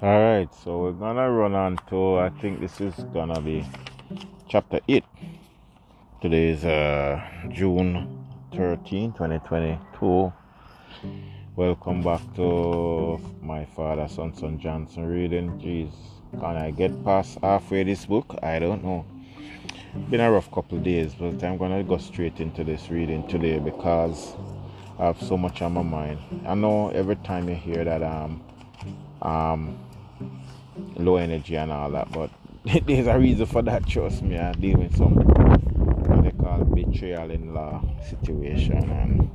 All right, so we're gonna run on to I think this is gonna be chapter 8. Today is uh, June 13, 2022. Welcome back to my father, Sun-Sun Johnson reading. Jeez, can I get past halfway this book? I don't know. Been a rough couple days, but I'm gonna go straight into this reading today because I have so much on my mind. I know every time you hear that um um low energy and all that, but there's a reason for that. Trust me, I deal with some what they call betrayal in law situation, and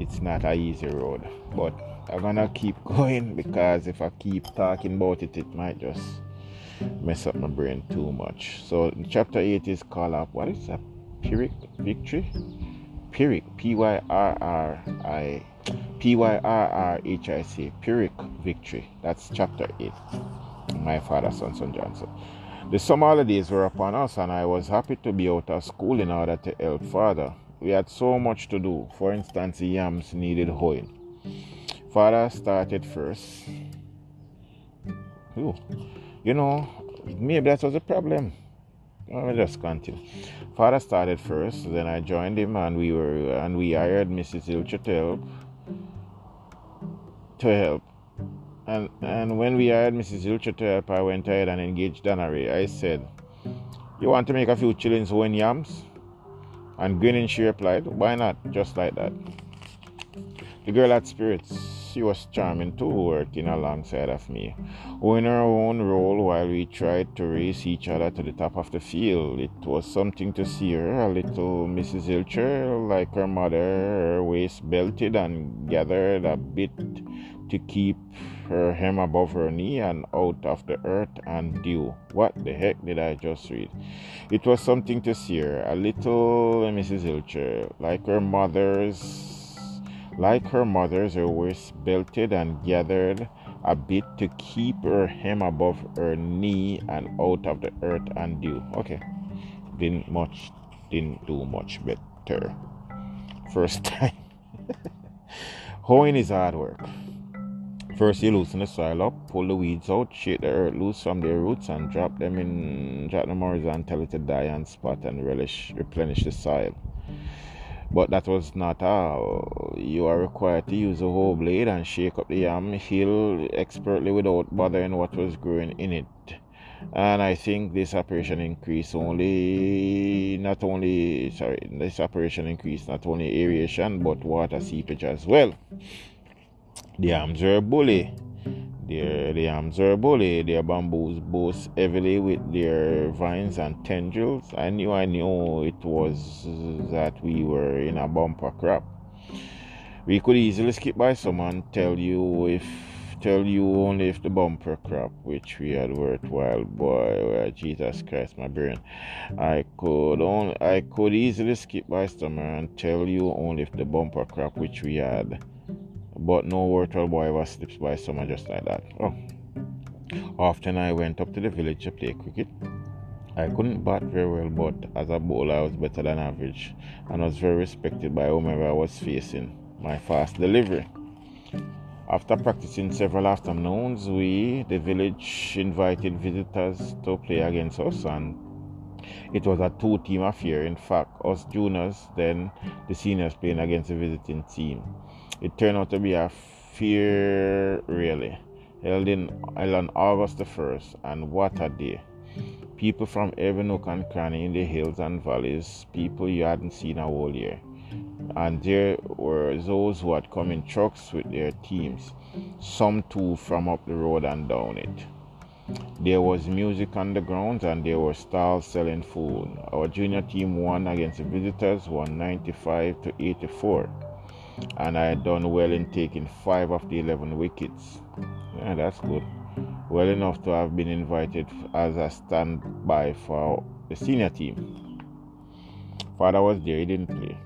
it's not a easy road. But I'm gonna keep going because if I keep talking about it, it might just mess up my brain too much. So chapter eight is called up. What is that? Pyrrhic victory. Pyrrhic. P Y R R I. P Y R R H I C. Pyrrhic victory. That's chapter eight. My father, Sun-Sun Johnson. The summer holidays were upon us, and I was happy to be out of school in order to help father. We had so much to do. For instance, the yams needed hoeing. Father started first. Ooh. You know, maybe that was a problem. Let me just continue. Father started first, then I joined him, and we were and we hired Mrs. Help. To help, and and when we hired Mrs. Ilcher to help, I went ahead and engaged Danary. I said, "You want to make a few chillings when yams?" And grinning, she replied, "Why not? Just like that." The girl had spirits. She was charming too, working alongside of me. In her own role, while we tried to race each other to the top of the field, it was something to see her, a little Mrs. Ilcher, like her mother, her waist belted and gathered a bit to keep her hem above her knee and out of the earth and dew. What the heck did I just read? It was something to see her, a little Mrs. Ilcher, like her mother's like her mother's, her waist belted and gathered a bit to keep her hem above her knee and out of the earth and dew. Okay, didn't much, didn't do much better. First time. Hoeing is hard work. First, you loosen the soil up, pull the weeds out, shake the earth loose from their roots, and drop them in, drop them horizontally to die and spot and relish, replenish the soil. But that was not all. You are required to use a hoe blade and shake up the yam hill expertly without bothering what was growing in it. And I think this operation increased only, not only, sorry, this operation increased not only aeration but water seepage as well. The yams were bully. Their, the yams are bully. Their bamboos boast heavily with their vines and tendrils. I knew I knew it was that we were in a bumper crop. We could easily skip by someone tell you if tell you only if the bumper crop which we had worthwhile boy oh, Jesus Christ my brain I could only I could easily skip by someone and tell you only if the bumper crop which we had but no worthwhile boy ever slips by summer just like that. Oh. Often I went up to the village to play cricket. I couldn't bat very well, but as a bowler, I was better than average and was very respected by whomever I was facing. My fast delivery. After practicing several afternoons, we, the village, invited visitors to play against us, and it was a two team affair. In fact, us juniors, then the seniors playing against the visiting team. It turned out to be a fair really. Held in on August the 1st, and what a day. People from every nook and cranny in the hills and valleys, people you hadn't seen a whole year. And there were those who had come in trucks with their teams, some too from up the road and down it. There was music on the grounds and there were stalls selling food. Our junior team won against the visitors, 195 to 84 and I had done well in taking five of the 11 wickets. Yeah, that's good. Well enough to have been invited as a standby for the senior team. Father was there, he didn't play.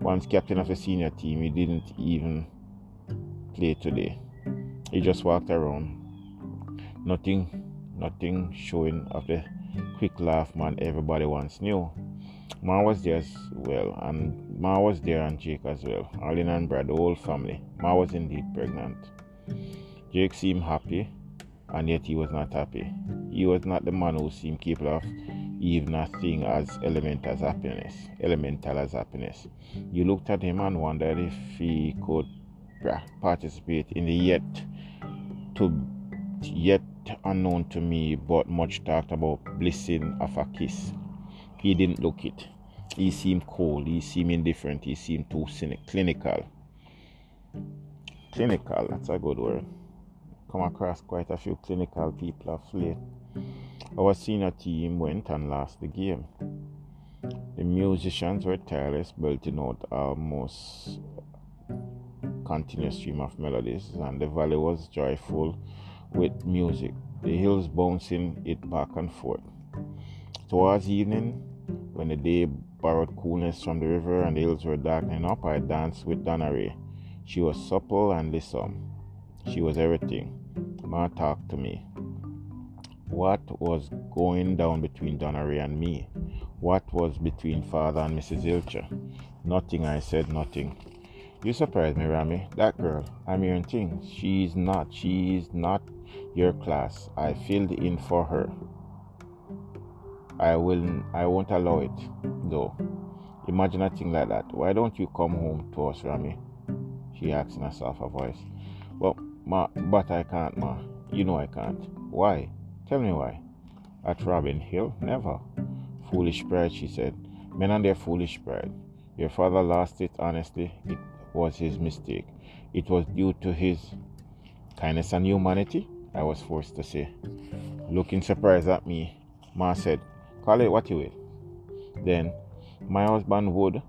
Once captain of the senior team, he didn't even play today. He just walked around. Nothing, nothing showing of the quick laugh man everybody once knew. Ma was there as well, and Ma was there and Jake as well. Arlene and Brad, the whole family. Ma was indeed pregnant. Jake seemed happy, and yet he was not happy. He was not the man who seemed capable of even a thing as elemental as happiness. Elemental as happiness. You looked at him and wondered if he could participate in the yet to yet unknown to me but much talked about blessing of a kiss. He didn't look it. He seemed cold. He seemed indifferent. He seemed too cynic, clinical. Clinical, that's a good word. Come across quite a few clinical people of late. Our senior team went and lost the game. The musicians were tireless, belting out almost continuous stream of melodies, and the valley was joyful with music, the hills bouncing it back and forth. Towards evening, when the day borrowed coolness from the river and the hills were darkening up, I danced with Donnery. She was supple and lissom. She was everything. Ma talked to me. What was going down between Donnery and me? What was between father and Mrs. Ilcher? Nothing, I said, nothing. You surprise me, Rami. That girl, I'm hearing things. She's not. She's not your class. I filled in for her. I will. I won't allow it, though. Imagine a thing like that. Why don't you come home to us, Rami? She asked in a softer voice. Well, ma, but I can't, ma. You know I can't. Why? Tell me why. At Robin Hill? Never. Foolish pride, she said. Men and their foolish pride. Your father lost it honestly. It was his mistake. It was due to his kindness and humanity, I was forced to say. Looking surprised at me, Ma said, Call it what you will. Then, my husband would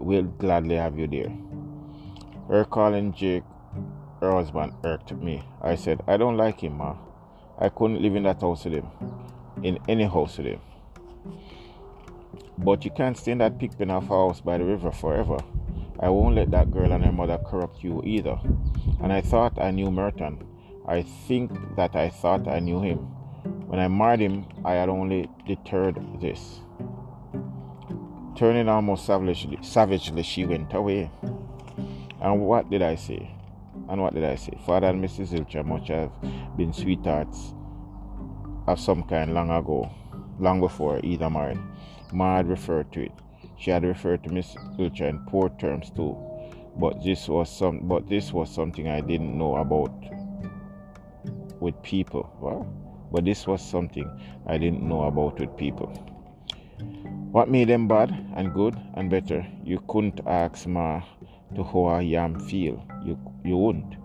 will gladly have you there. Her calling Jake her husband irked me. I said, I don't like him, Ma. I couldn't live in that house with him. In any house with him. But you can't stay in that pigpen of a house by the river forever. I won't let that girl and her mother corrupt you either. And I thought I knew Merton. I think that I thought I knew him. When I married him, I had only deterred this. Turning almost savagely, savagely, she went away. And what did I say? And what did I say? Father and Mrs. Ilcher must have been sweethearts of some kind long ago, long before either married. Ma had referred to it. She had referred to Miss Ilcher in poor terms too, but this was some. But this was something I didn't know about with people. Well, but this was something I didn't know about with people. What made them bad and good and better? You couldn't ask Ma to how I am feel. You you wouldn't.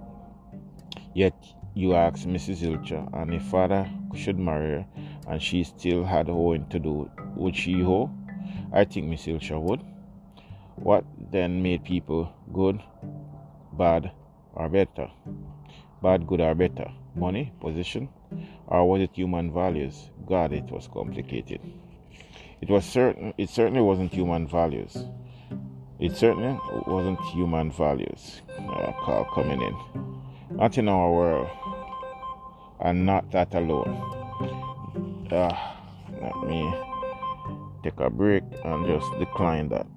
Yet you asked Mrs. Ilcher, and if father should marry her and she still had hoeing to do, would she hoe? I think Miss Ilcher would. What then made people good, bad, or better? Bad, good, or better? Money, position, or was it human values? God, it was complicated. It was certain. It certainly wasn't human values. It certainly wasn't human values. Uh, call coming in. Not in our world, and not that alone. Uh, let me take a break and just decline that.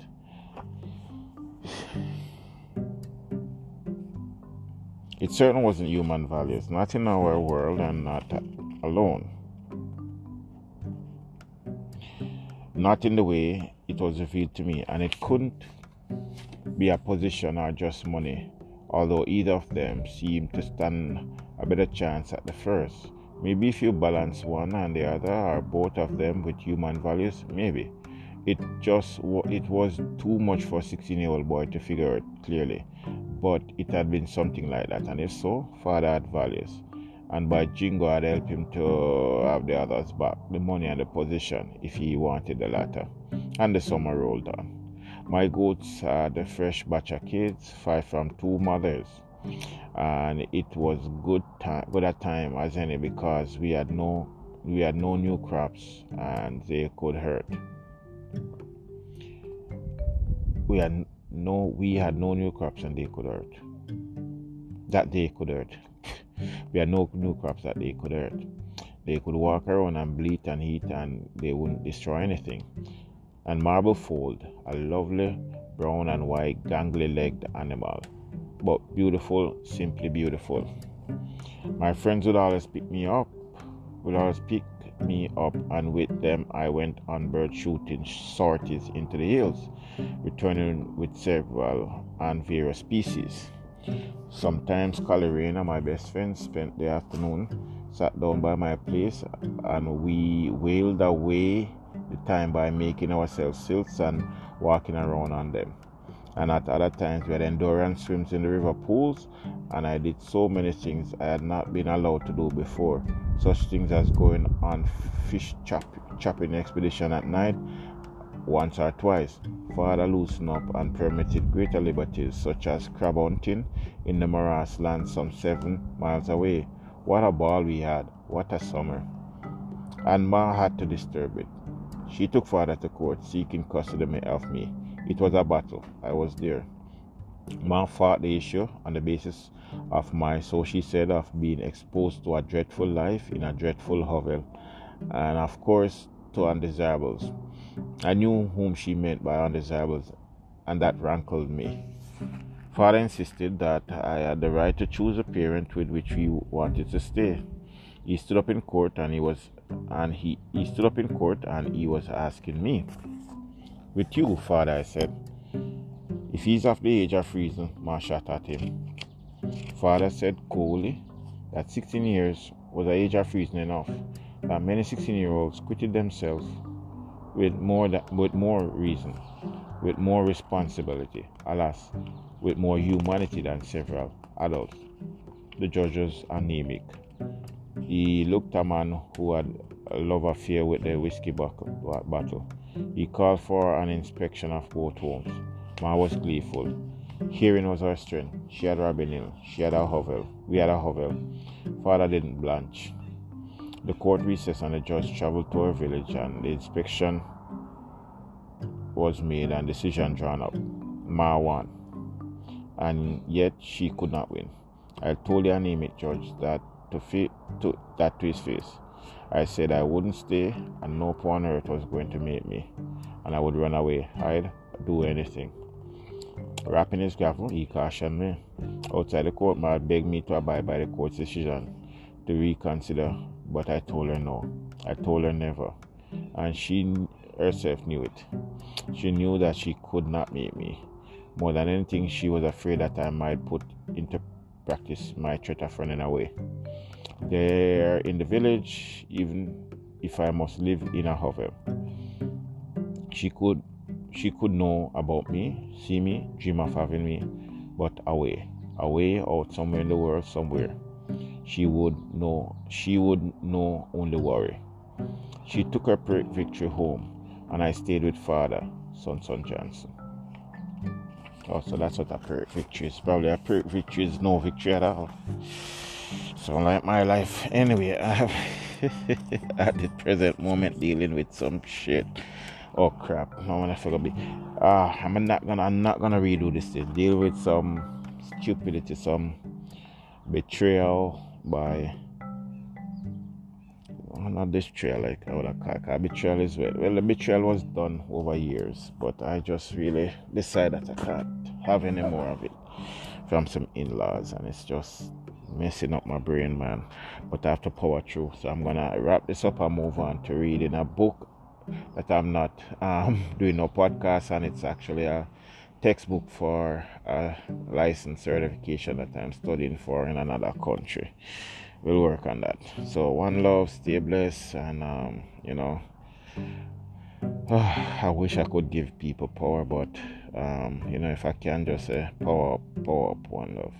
It certainly wasn't human values, not in our world and not alone. Not in the way it was revealed to me, and it couldn't be a position or just money, although either of them seemed to stand a better chance at the first. Maybe if you balance one and the other or both of them with human values, maybe. It just it was too much for a 16 year old boy to figure out clearly, but it had been something like that. And if so, father had values, and by jingo I'd help him to have the others back, the money and the position, if he wanted the latter. And the summer rolled on. My goats had a fresh batch of kids, five from two mothers and it was good time good a time as any because we had no we had no new crops and they could hurt we had no we had hmm. no new crops and they could hurt. That they could hurt. We had no new crops that they could hurt. They could walk around and bleat and eat and they wouldn't destroy anything. And marble fold a lovely brown and white gangly legged animal but beautiful, simply beautiful. My friends would always pick me up, would always pick me up, and with them I went on bird shooting sorties into the hills, returning with several and various species. Sometimes Colorina, my best friend, spent the afternoon sat down by my place and we wailed away the time by making ourselves silts and walking around on them. And at other times, we had endurance swims in the river pools, and I did so many things I had not been allowed to do before. Such things as going on fish chop, chopping expedition at night once or twice. Father loosened up and permitted greater liberties, such as crab hunting in the morass land some seven miles away. What a ball we had! What a summer! And Ma had to disturb it. She took father to court, seeking custody of me. It was a battle. I was there. Ma fought the issue on the basis of my, so she said, of being exposed to a dreadful life in a dreadful hovel, and of course to undesirables. I knew whom she meant by undesirables, and that rankled me. Father insisted that I had the right to choose a parent with which we wanted to stay. He stood up in court and he was and he, he stood up in court and he was asking me with you, father, I said. If he's of the age of reason, Ma shot at him. Father said coolly that 16 years was the age of reason enough, that many 16 year olds quitted themselves with more, than, with more reason, with more responsibility, alas, with more humanity than several adults. The judge was anemic. He looked a man who had a love affair with the whiskey bottle. He called for an inspection of both homes. Ma was gleeful. Hearing was her strength. She had Robin Hill. She had a hovel. We had a hovel. Father didn't blanch. The court recessed and the judge traveled to her village and the inspection was made and decision drawn up. Ma won. And yet she could not win. I told the anemic judge that to, fi- to that to his face. I said I wouldn't stay, and no poor on earth was going to make me, and I would run away, hide, do anything. Wrapping his gavel, he cautioned me. Outside the court, Ma begged me to abide by the court's decision to reconsider, but I told her no. I told her never, and she herself knew it. She knew that she could not make me. More than anything, she was afraid that I might put into practice my threat of running away. There in the village, even if I must live in a hovel. She could she could know about me, see me, dream of having me, but away, away out somewhere in the world, somewhere. She would know she would know only worry. She took her victory home, and I stayed with father, Sun-Sun Johnson. Oh, so that's what a Pyrrhic victory is. Probably a Pyrrhic victory is no victory at all. So, like my life, anyway, I have at the present moment dealing with some shit. Oh crap! No, when I forgot be. Ah, I'm not gonna. I'm not gonna redo this. Thing. Deal with some stupidity, some betrayal by. Not this betrayal, like I would have called betrayal is well. Well, the betrayal was done over years, but I just really decided that I can't have any more of it from some in-laws, and it's just messing up my brain, man. But I have to power through. So I'm gonna wrap this up and move on to reading a book that I'm not um, doing no podcast, and it's actually a textbook for a license certification that I'm studying for in another country. We'll work on that. So one love, stay blessed, and um, you know. I wish I could give people power, but um, you know, if I can just say power up, power up, one love.